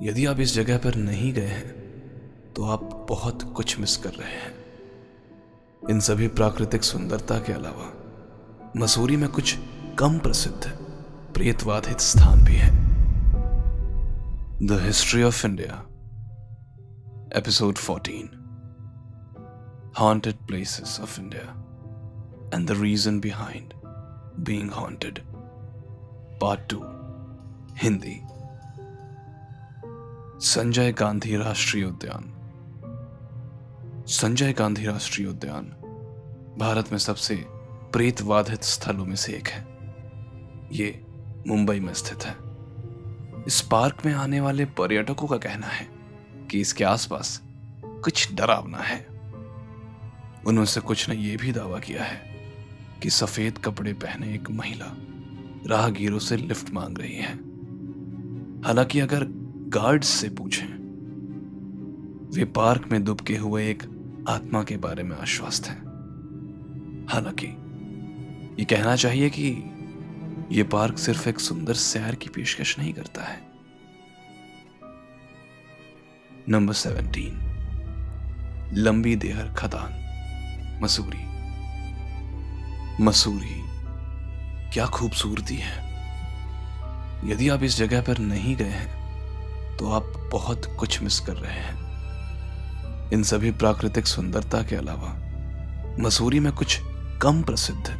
यदि आप इस जगह पर नहीं गए हैं तो आप बहुत कुछ मिस कर रहे हैं। इन सभी प्राकृतिक सुंदरता के अलावा, मसूरी में कुछ कम प्रसिद्ध, प्रेतवाधित स्थान भी हैं। The history of India episode 14 Haunted Places of India and the Reason Behind Being Haunted, Part 2 Hindi Sanjay Gandhi राष्ट्रीय उद्यान। संजय गांधी राष्ट्रीय उद्यान भारत में सबसे प्रेतवाधित स्थलों में से एक है। ये मुंबई में स्थित है। इस पार्क में आने वाले पर्यटकों का कहना है कि इसके आसपास कुछ डरावना है। उनमें से कुछ ने यह भी दावा किया है कि सफ़ेद कपड़े पहने एक महिला राहगीरों से लिफ्ट मांग रही है। हालाँकि अगर गार्ड्स से पूछें। वे पार्क में दुबके हुए एक आत्मा के बारे में आश्वस्त हैं। हालाँकि, ये कहना चाहिए कि यह पार्क सिर्फ़ एक सुंदर सैर की पेशकश नहीं करता है। नंबर सेवनटीन लंबी देहर खदान, मसूरी। मसूरी, क्या खूबसूरती है। यदि आप इस जगह पर नहीं गए हैं तो आप बहुत कुछ मिस कर रहे हैं। इन सभी प्राकृतिक सुंदरता के अलावा, मसूरी में कुछ कम प्रसिद्ध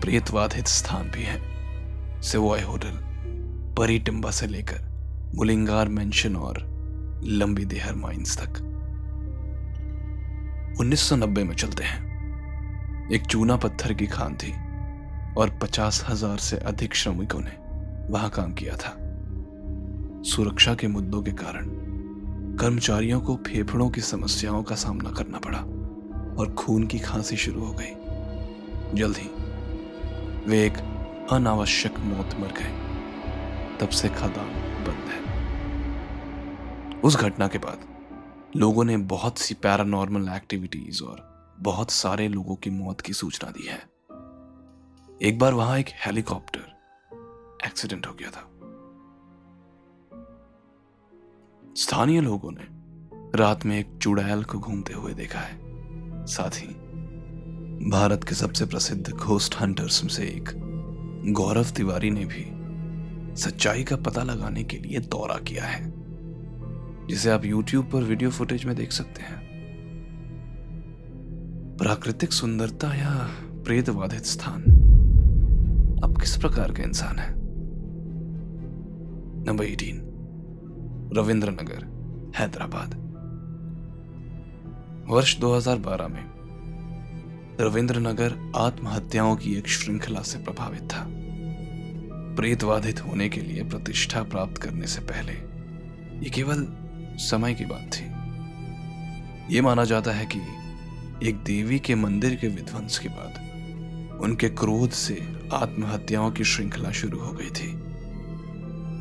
प्रेतवाधित स्थान भी हैं। सिवॉय होटल, परी टिम्बा से लेकर मुलिंगार मेंशन और लंबी देहर माइंस तक। 1990 में चलते हैं। एक चूना पत्थर की खान थी और पचास हज़ार से अधिक श्रमिकों ने वहाँ काम किया था। सुरक्षा के मुद्दों के कारण कर्मचारियों को फेफड़ों की समस्याओं का सामना करना पड़ा और खून की खांसी शुरू हो गई। जल्द ही वे एक अनावश्यक मौत मर गए। तब से खदान बंद है। उस घटना के बाद लोगों ने बहुत सी पैरानॉर्मल एक्टिविटीज़ और बहुत सारे लोगों की मौत की सूचना दी है। एक बार वहाँ एक हेलीकॉप्टर एक्सीडेंट हो गया था। स्थानीय लोगों ने रात में एक चुड़ैल को घूमते हुए देखा है। साथ ही, भारत के सबसे प्रसिद्ध घोस्ट हंटर्स में से एक गौरव तिवारी ने भी सच्चाई का पता लगाने के लिए दौरा किया है, जिसे आप YouTube पर वीडियो फुटेज में देख सकते हैं। प्राकृतिक सुंदरता या प्रेतवाधित स्थान अब किस प्रकार के इंसान है? नंबर 18 रविंद्र नगर हैदराबाद। वर्ष 2012 में रविंद्र नगर आत्महत्याओं की एक श्रृंखला से प्रभावित था। प्रेतवाधित होने के लिए प्रतिष्ठा प्राप्त करने से पहले ये केवल समय की बात थी। यह माना जाता है कि एक देवी के मंदिर के विध्वंस के बाद उनके क्रोध से आत्महत्याओं की श्रृंखला शुरू हो गई थी।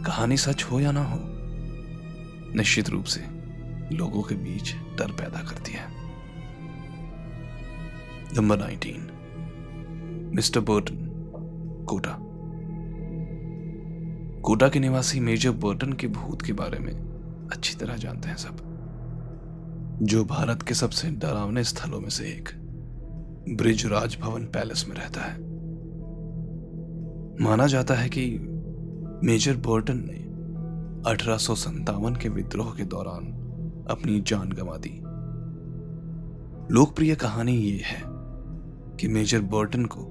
कहानी सच हो या ना हो निश्चित रूप से लोगों के बीच डर पैदा करती है। Number nineteen mister Burton Kota Kota के निवासी मेजर बर्टन के भूत के बारे में अच्छी तरह जानते हैं सब। जो भारत के सबसे डरावने स्थलों में से एक ब्रिज राजभवन पैलेस में रहता है। माना जाता है कि मेजर बर्टन ने अठारह के विद्रोह के दौरान अपनी जान गंवा दी। लोकप्रिय कहानी ये है कि मेजर बर्टन को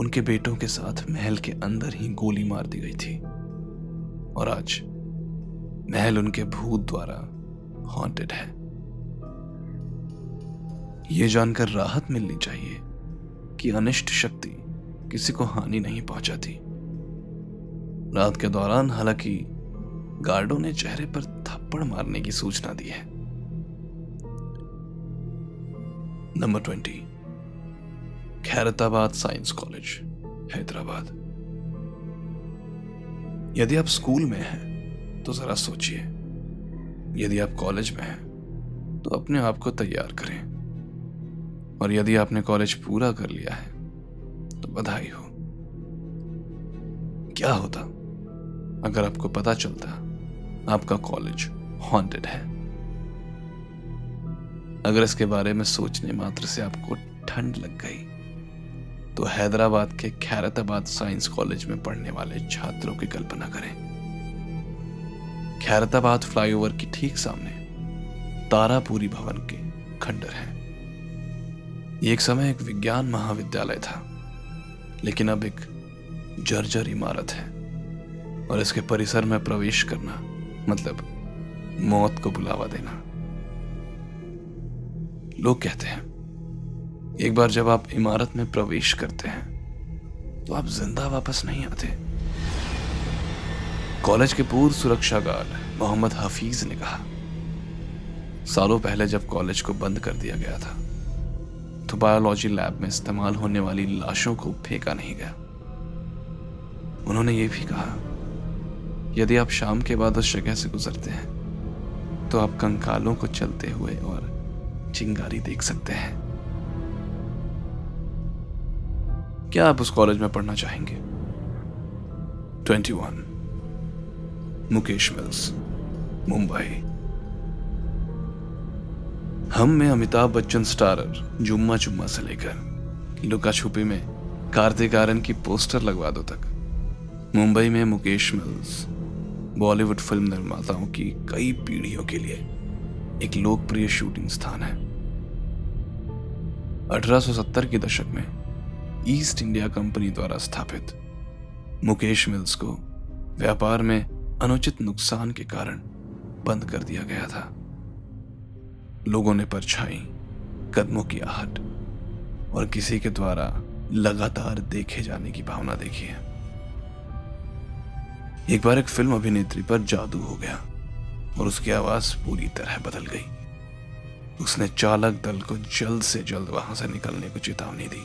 उनके बेटों के साथ महल के अंदर ही गोली मार दी गई थी और आज महल उनके भूत द्वारा हॉन्टेड है। यह जानकर राहत मिलनी चाहिए कि अनिष्ट शक्ति किसी को हानि नहीं पहुंचाती। रात के दौरान हालाँकि गार्डों ने चेहरे पर थप्पड़ मारने की सूचना दी है। Number twenty. Khairatabad science college, Hyderabad. यदि आप स्कूल में हैं तो जरा सोचिए। यदि आप कॉलेज में हैं तो अपने आप को तैयार करें। और यदि आपने कॉलेज पूरा कर लिया है तो बधाई हो। क्या होता? अगर आपको पता चलता आपका कॉलेज हॉन्टेड है। अगर इसके बारे में सोचने मात्र से आपको ठंड लग गई तो हैदराबाद के खैरताबाद साइंस कॉलेज में पढ़ने वाले छात्रों की कल्पना करें। खैरताबाद फ्लाईओवर की ठीक सामने तारापुरी भवन के खंडर है। एक समय एक विज्ञान महाविद्यालय था, लेकिन अब एक जर्जर इमारत है, और इसके परिसर में प्रवेश करना मतलब मौत को बुलावा देना। लोग कहते हैं, एक बार जब आप इमारत में प्रवेश करते हैं तो आप ज़िंदा वापस नहीं आते। कॉलेज के पूर्व सुरक्षा गार्ड मोहम्मद हफीज ने कहा, सालों पहले जब कॉलेज को बंद कर दिया गया था तो बायोलॉजी लैब में इस्तेमाल होने वाली लाशों को फेंका नहीं गया। उन्होंने ये भी कहा यदि आप शाम के बाद उस जगह से गुजरते हैं तो आप कंकालों को चलते हुए और चिंगारी देख सकते हैं। क्या आप उस कॉलेज में पढ़ना चाहेंगे? Twenty one. Mukesh Mills, Mumbai. हम में अमिताभ बच्चन स्टारर जुम्मा चुम्मा से लेकर, लुका छुपी में कार्तिक आर्यन की पोस्टर लगवा दो तक। मुंबई में मुकेश मिल्स बॉलीवुड फ़िल्म निर्माताओं की कई पीढ़ियों के लिए एक लोकप्रिय शूटिंग स्थान है। 1870 के दशक में ईस्ट इंडिया कंपनी द्वारा स्थापित मुकेश मिल्स को व्यापार में अनुचित नुकसान के कारण बंद कर दिया गया था। लोगों ने परछाई, कदमों की आहट और किसी के द्वारा लगातार देखे जाने की भावना देखी है। एक बार एक फ़िल्म अभिनेत्री पर जादू हो गया और उसकी आवाज़ पूरी तरह बदल गई। उसने चालक दल को जल्द से जल्द वहाँ से निकलने को चेतावनी दी।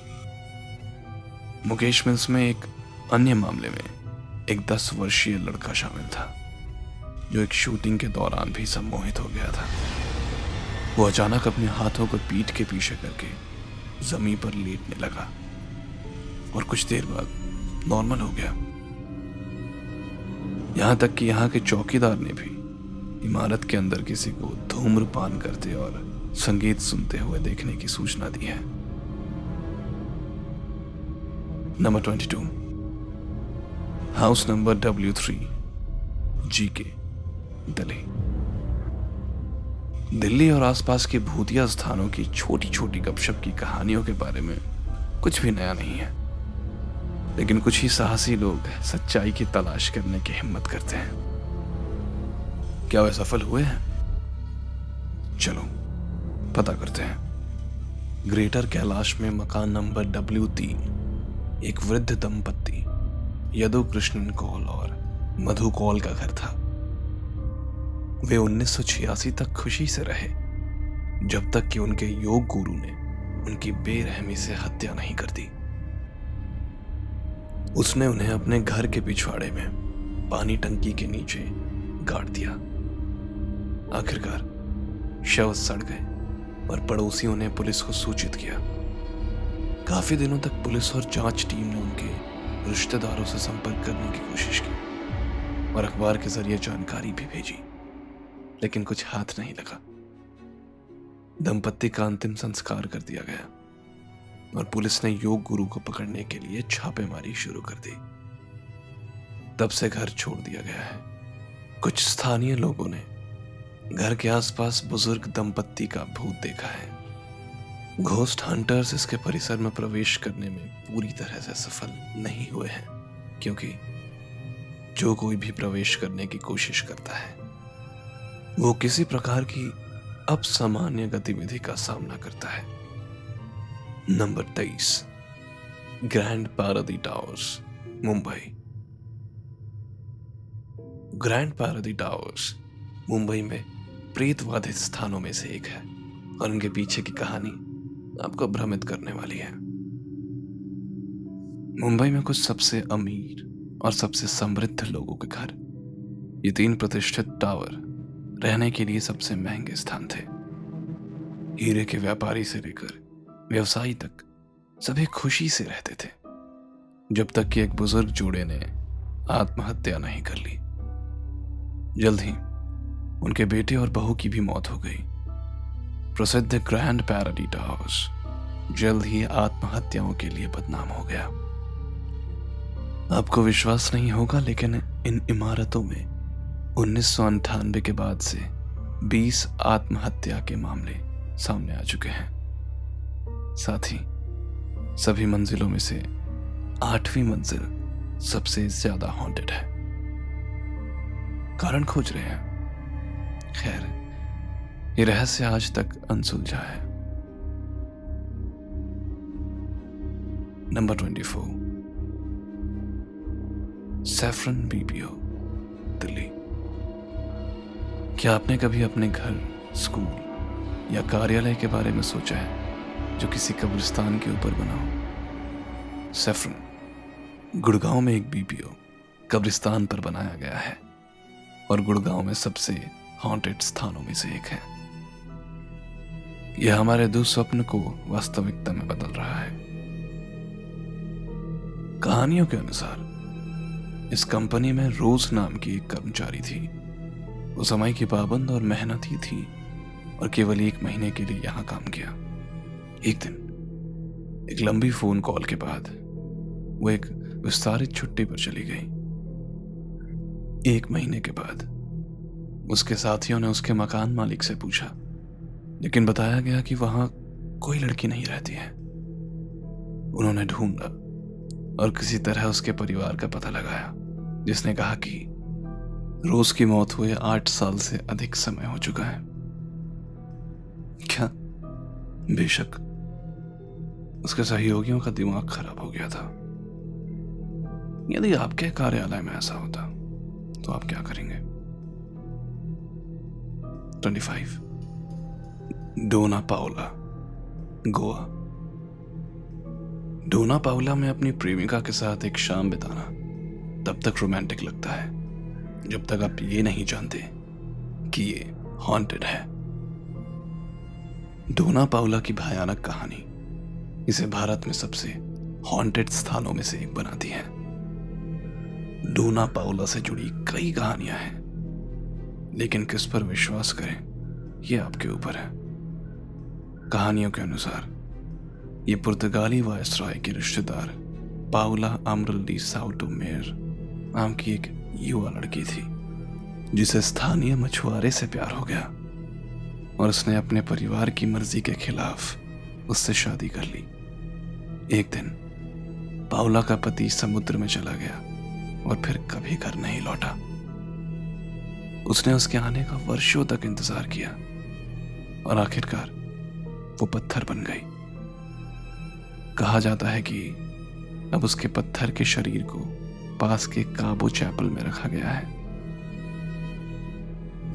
मुकेश मिल्स में एक अन्य मामले में एक दस वर्षीय लड़का शामिल था, जो एक शूटिंग के दौरान भी सम्मोहित हो गया था। वो अचानक अपने हाथों को पीठ के पीछे करके ज़मीन पर लेटने लगा और कुछ देर बाद नॉर्मल हो गया। यहाँ तक कि यहाँ के चौकीदार ने भी इमारत के अंदर किसी को धूम्रपान करते और संगीत सुनते हुए देखने की सूचना दी है। Number twenty two house number W three G K Delhi Delhi और आसपास के भूतिया स्थानों की छोटी छोटी गपशप की कहानियों के बारे में कुछ भी नया नहीं है। लेकिन कुछ ही साहसी लोग सच्चाई की तलाश करने की हिम्मत करते हैं। क्या वे सफल हुए हैं? चलो, पता करते हैं। ग्रेटर कैलाश में मकान नंबर डब्ल्यू तीन, एक वृद्ध दंपत्ति यदु कृष्णन कौल और मधु कौल का घर था। वे 1986 तक खुशी से रहे, जब तक कि उनके योग गुरु ने उनकी बेरहमी से हत्या नहीं कर दी। उसने उन्हें अपने घर के पिछवाड़े में पानी टंकी के नीचे गाड़ दिया। आखिरकार शव सड़ गए और पड़ोसियों ने पुलिस को सूचित किया। काफ़ी दिनों तक पुलिस और जाँच टीम ने उनके रिश्तेदारों से संपर्क करने की कोशिश की और अखबार के ज़रिए जानकारी भी भेजी, लेकिन कुछ हाथ नहीं लगा। दंपत्ति का अंतिम संस्कार कर दिया गया। और पुलिस ने योग गुरु को पकड़ने के लिए छापेमारी शुरू कर दी। तब से घर छोड़ दिया गया है। कुछ स्थानीय लोगों ने घर के आसपास बुज़ुर्ग दंपत्ति का भूत देखा है। घोस्ट हंटर्स इसके परिसर में प्रवेश करने में पूरी तरह से सफल नहीं हुए हैं, क्योंकि जो कोई भी प्रवेश करने की कोशिश करता है, वो किसी प्रकार की अब सामान्य गतिविधि का सामना करता है। नंबर तेईस Grand Paradi Towers Mumbai Grand Paradi Towers Mumbai में प्रेतवादित स्थानों में से एक है और उनके पीछे की कहानी आपको भ्रमित करने वाली है। मुंबई में कुछ सबसे अमीर और सबसे समृद्ध लोगों के घर, ये तीन प्रतिष्ठित टावर रहने के लिए सबसे महँगे स्थान थे। हीरे के व्यापारी से लेकर व्यवसायी तक सभी खुशी से रहते थे, जब तक कि एक बुज़ुर्ग जोड़े ने आत्महत्या नहीं कर ली। जल्द ही उनके बेटे और बहू की भी मौत हो गई। प्रसिद्ध ग्रैंड पैराडीटा हाउस जल्द ही आत्महत्याओं के लिए बदनाम हो गया। आपको विश्वास नहीं होगा, लेकिन इन इमारतों में उन्नीस के बाद से 20 आत्महत्या के मामले सामने आ चुके हैं। साथ ही सभी मंजिलों में से आठवीं मंजिल सबसे ज़्यादा हॉन्टेड है। कारण खोज रहे हैं। खैर, ये रहस्य आज तक अनसुलझा है। Number twenty four Saffron BPO Delhi. क्या आपने कभी अपने घर, स्कूल या कार्यालय के बारे में सोचा है? जो किसी कब्रिस्तान के ऊपर बना हो। सैफरन, गुड़गांव में एक बीपीओ कब्रिस्तान पर बनाया गया है और गुड़गांव में सबसे हॉन्टेड स्थानों में से एक है। यह हमारे दुस्वप्न को वास्तविकता में बदल रहा है। कहानियों के अनुसार, इस कंपनी में रोज नाम की एक कर्मचारी थी। वो समय की पाबंद और मेहनती थी और केवल एक महीने के लिए यहाँ काम किया। एक दिन, एक लंबी फ़ोन कॉल के बाद, वो एक विस्तारित छुट्टी पर चली गई। एक महीने के बाद, उसके साथियों ने उसके मकान मालिक से पूछा, लेकिन बताया गया कि वहाँ कोई लड़की नहीं रहती है। उन्होंने ढूंढा और किसी तरह उसके परिवार का पता लगाया, जिसने कहा कि रोज की मौत हुए आठ साल से अधिक समय हो चुका है। क्या? बेशक। उसके सहयोगियों का दिमाग खराब हो गया था। यदि आपके कार्यालय में ऐसा होता तो आप क्या करेंगे? Twenty five. डोना पाओला गोवा। डोना पाउला में अपनी प्रेमिका के साथ एक शाम बिताना तब तक रोमांटिक लगता है, जब तक आप ये नहीं जानते कि ये हॉन्टेड है। डोना पाउला की भयानक कहानी इसे भारत में सबसे हॉन्टेड स्थानों में से एक बनाती है। डोना पाउला से जुड़ी कई कहानियाँ हैं। लेकिन किस पर विश्वास करें यह आपके ऊपर है। कहानियों के अनुसार, ये पुर्तगाली वायसराय के रिश्तेदार पाउला अमरल्डी साउटो मेयर नाम की एक युवा लड़की थी, जिसे स्थानीय मछुआरे से प्यार हो गया और उसने अपने परिवार की मर्ज़ी के खिलाफ उससे शादी कर ली। एक दिन पाउला का पति समुद्र में चला गया और फिर कभी घर नहीं लौटा। उसने उसके आने का वर्षों तक इंतज़ार किया और आखिरकार वो पत्थर बन गई। कहा जाता है कि अब उसके पत्थर के शरीर को पास के काबो चैपल में रखा गया है।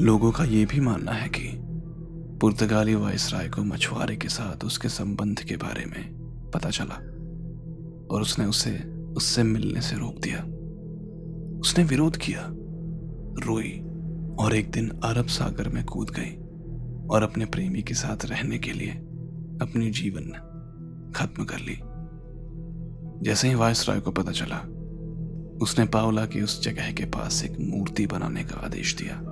लोगों का यह भी मानना है कि पुर्तगाली वायसराय को मछुआरे के साथ उसके संबंध के बारे में पता चला। और उसने उसे, उससे मिलने से रोक दिया। उसने विरोध किया। रोई और एक दिन अरब सागर में कूद गई और अपने प्रेमी के साथ रहने के लिए अपनी जीवन खत्म कर ली। जैसे ही वायस राय को पता चला, उसने पावला की उस जगह के पास एक मूर्ति बनाने का आदेश दिया,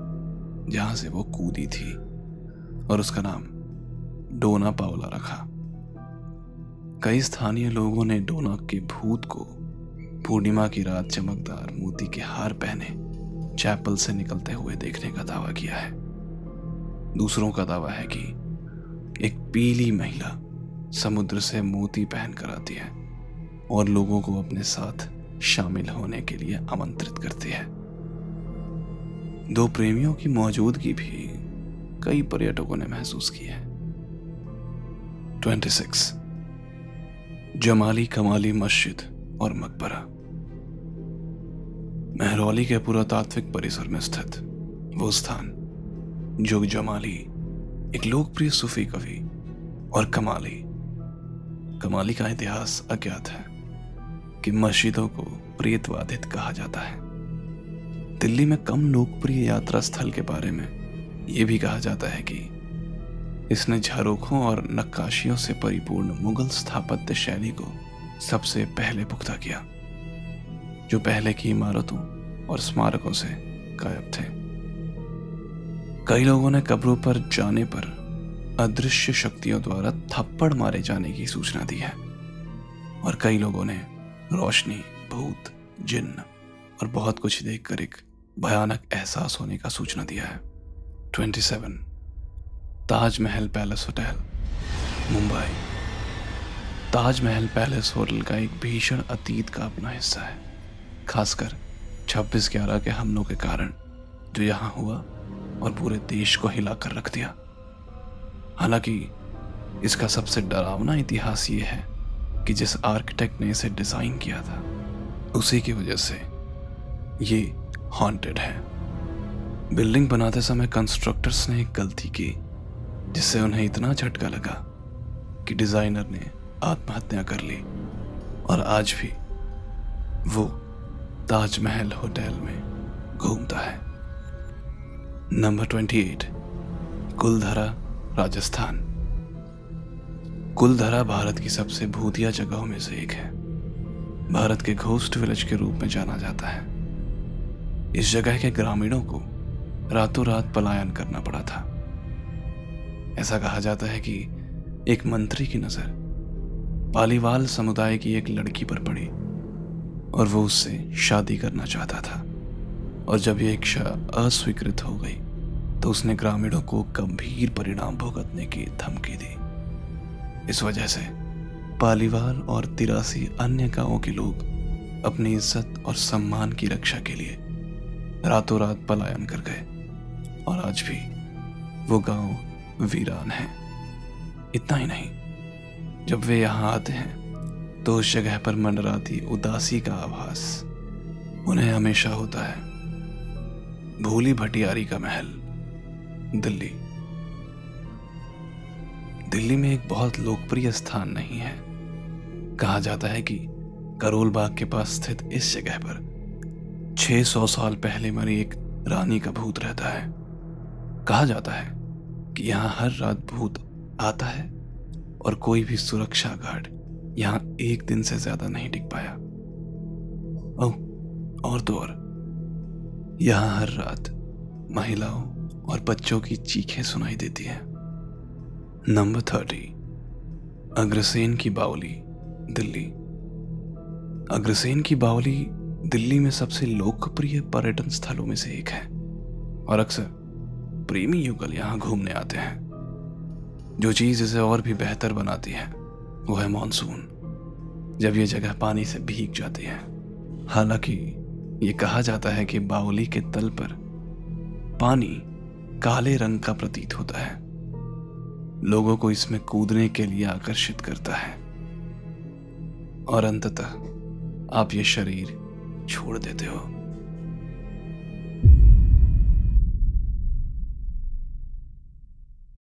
जहाँ से वो कूदी थी और उसका नाम डोना पावला रखा। कई स्थानीय लोगों ने डोना के भूत को पूर्णिमा की रात चमकदार मोती के हार पहने चैपल से निकलते हुए देखने का दावा किया है। दूसरों का दावा है कि एक पीली महिला समुद्र से मोती पहन कर आती है और लोगों को अपने साथ शामिल होने के लिए आमंत्रित करती है। दो प्रेमियों की मौजूदगी भी कई पर्यटकों ने महसूस की है। 26 जमाली कमाली मस्जिद और मकबरा। महरौली के पुरातात्विक परिसर में स्थित वो स्थान, जो जमाली एक लोकप्रिय सूफी कवि और कमाली। कमाली का इतिहास अज्ञात है कि मस्जिदों को प्रेतवादित कहा जाता है। दिल्ली में कम लोकप्रिय यात्रा स्थल के बारे में यह भी कहा जाता है कि इसने झरोखों और नक्काशियों से परिपूर्ण मुगल स्थापत्य शैली को सबसे पहले पुख्ता किया, जो पहले की इमारतों और स्मारकों से गायब थे। कई लोगों ने कब्रों पर जाने पर अदृश्य शक्तियों द्वारा थप्पड़ मारे जाने की सूचना दी है, और कई लोगों ने रोशनी, भूत जिन्न और बहुत कुछ देखकर एक भयानक एहसास होने का सूचना दिया है। 27 Taj Mahal Palace Hotel, Mumbai. Taj Mahal Palace Hotel का एक भीषण अतीत का अपना हिस्सा है, खासकर 26 ग्यारह के हमलों के कारण, जो यहाँ हुआ और पूरे देश को हिला कर रख दिया। हालाँकि इसका सबसे डरावना इतिहास ये है कि जिस आर्किटेक्ट ने इसे डिज़ाइन किया था, उसी की वजह से ये हॉन्टेड है। बिल्डिंग बनाते समय कंस्ट्रक्टर्स ने एक गलती की जिससे उन्हें इतना झटका लगा कि डिज़ाइनर ने आत्महत्या कर ली। और आज भी वो ताजमहल होटल में घूमता है। Number twenty eight, Kuldhara, Rajasthan. Kuldhara Bharat की सबसे भूतिया जगहों में से एक है। भारत के घोस्ट विलेज के रूप में जाना जाता है। इस जगह के ग्रामीणों को रातों रात पलायन करना पड़ा था। ऐसा कहा जाता है कि एक मंत्री की नज़र पालीवाल समुदाय की एक लड़की पर पड़ी और वो उससे शादी करना चाहता था। और जब ये इच्छा अस्वीकृत हो गई तो उसने ग्रामीणों को गंभीर परिणाम भुगतने की धमकी दी। इस वजह से पालीवाल और तिरासी अन्य गाँवों के लोग अपनी इज़्ज़त और सम्मान की रक्षा के लिए रातों रात पलायन कर गए। और आज भी वो गाँव वीरान है। इतना ही नहीं, जब वे यहाँ आते हैं तो उस जगह पर मंडराती उदासी का आभास उन्हें हमेशा होता है। भूली भटियारी का महल, दिल्ली। दिल्ली में एक बहुत लोकप्रिय स्थान नहीं है। कहा जाता है कि करोल बाग के पास स्थित इस जगह पर 600 साल पहले मरी एक रानी का भूत रहता है। कहा जाता है कि यहाँ हर रात भूत आता है और कोई भी सुरक्षा गार्ड यहाँ एक दिन से ज़्यादा नहीं टिक पाया। ओह, और तो और। यहाँ हर रात महिलाओं और बच्चों की चीखें सुनाई देती हैं। नंबर थर्टी अग्रसेन की बावली, दिल्ली। अग्रसेन की बावली दिल्ली में सबसे लोकप्रिय पर्यटन स्थलों में से एक है। और अक्सर प्रेमी युगल यहाँ घूमने आते हैं। जो चीज़ इसे और भी बेहतर बनाती है, वो है मानसून। जब ये जगह पानी से भीग जाती है। हालाँकि ये कहा जाता है कि बावली के तल पर पानी काले रंग का प्रतीत होता है। लोगों को इसमें कूदने के लिए आकर्षित करता है। और अंततः आप ये शरीर छोड़ देते हो।